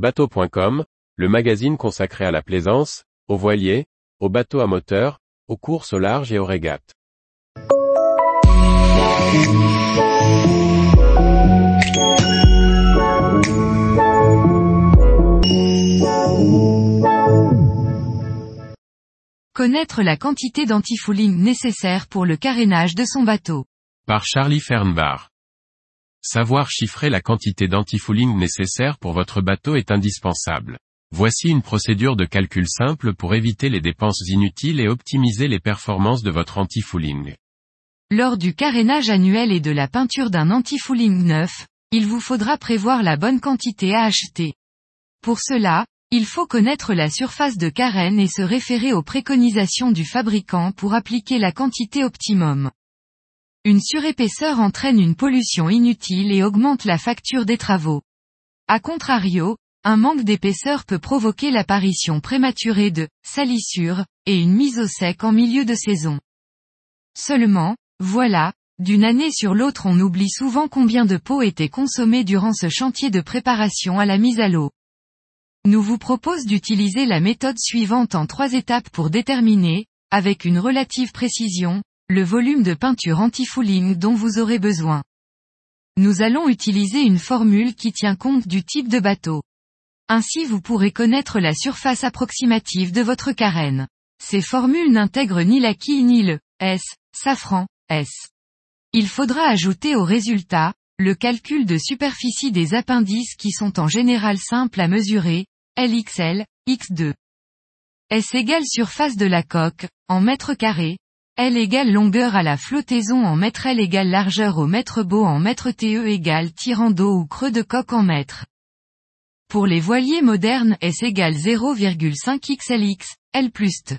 Bateau.com, le magazine consacré à la plaisance, aux voiliers, aux bateaux à moteur, aux courses au large et aux régates. Connaître la quantité d'antifouling nécessaire pour le carénage de son bateau. Par Charlie Fernbar. Savoir chiffrer la quantité d'antifouling nécessaire pour votre bateau est indispensable. Voici une procédure de calcul simple pour éviter les dépenses inutiles et optimiser les performances de votre antifouling. Lors du carénage annuel et de la peinture d'un antifouling neuf, il vous faudra prévoir la bonne quantité à acheter. Pour cela, il faut connaître la surface de carène et se référer aux préconisations du fabricant pour appliquer la quantité optimum. Une surépaisseur entraîne une pollution inutile et augmente la facture des travaux. A contrario, un manque d'épaisseur peut provoquer l'apparition prématurée de salissures et une mise au sec en milieu de saison. Seulement, voilà, d'une année sur l'autre on oublie souvent combien de peau était consommée durant ce chantier de préparation à la mise à l'eau nous vous propose d'utiliser la méthode suivante en trois étapes pour déterminer, avec une relative précision, le volume de peinture anti-fouling dont vous aurez besoin. Nous allons utiliser une formule qui tient compte du type de bateau. Ainsi vous pourrez connaître la surface approximative de votre carène. Ces formules n'intègrent ni la quille ni le S, safran, S. Il faudra ajouter au résultat, le calcul de superficie des appendices qui sont en général simples à mesurer, LXL, X2. S égale surface de la coque, en mètres carrés, L égale longueur à la flottaison en mètres L égale largeur au mètre beau en mètre TE égale tirant d'eau ou creux de coque en mètres. Pour les voiliers modernes S égale 0,5 XLX, L plus T.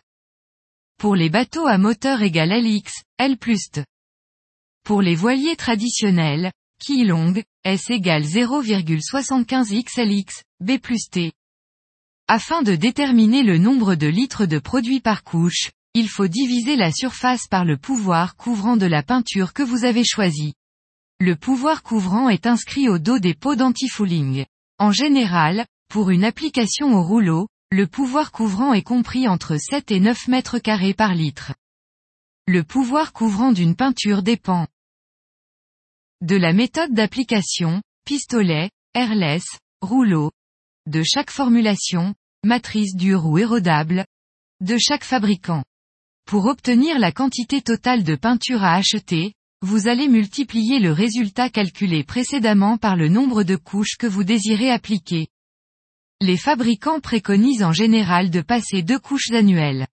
Pour les bateaux à moteur égale LX, L plus T. Pour les voiliers traditionnels, qui longue, S égale 0,75 XLX, B plus T. Afin de déterminer le nombre de litres de produit par couche, il faut diviser la surface par le pouvoir couvrant de la peinture que vous avez choisi. Le pouvoir couvrant est inscrit au dos des pots d'antifouling. En général, pour une application au rouleau, le pouvoir couvrant est compris entre 7 et 9 mètres carrés par litre. Le pouvoir couvrant d'une peinture dépend de la méthode d'application, pistolet, airless, rouleau, de chaque formulation, matrice dure ou érodable, de chaque fabricant. Pour obtenir la quantité totale de peinture à acheter, vous allez multiplier le résultat calculé précédemment par le nombre de couches que vous désirez appliquer. Les fabricants préconisent en général de passer deux couches annuelles.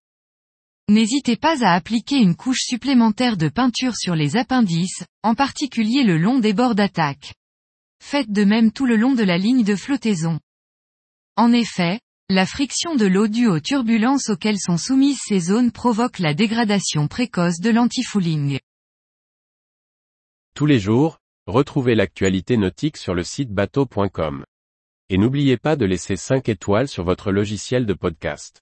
N'hésitez pas à appliquer une couche supplémentaire de peinture sur les appendices, en particulier le long des bords d'attaque. Faites de même tout le long de la ligne de flottaison. En effet, la friction de l'eau due aux turbulences auxquelles sont soumises ces zones provoque la dégradation précoce de l'antifouling. Tous les jours, retrouvez l'actualité nautique sur le site bateau.com. Et n'oubliez pas de laisser 5 étoiles sur votre logiciel de podcast.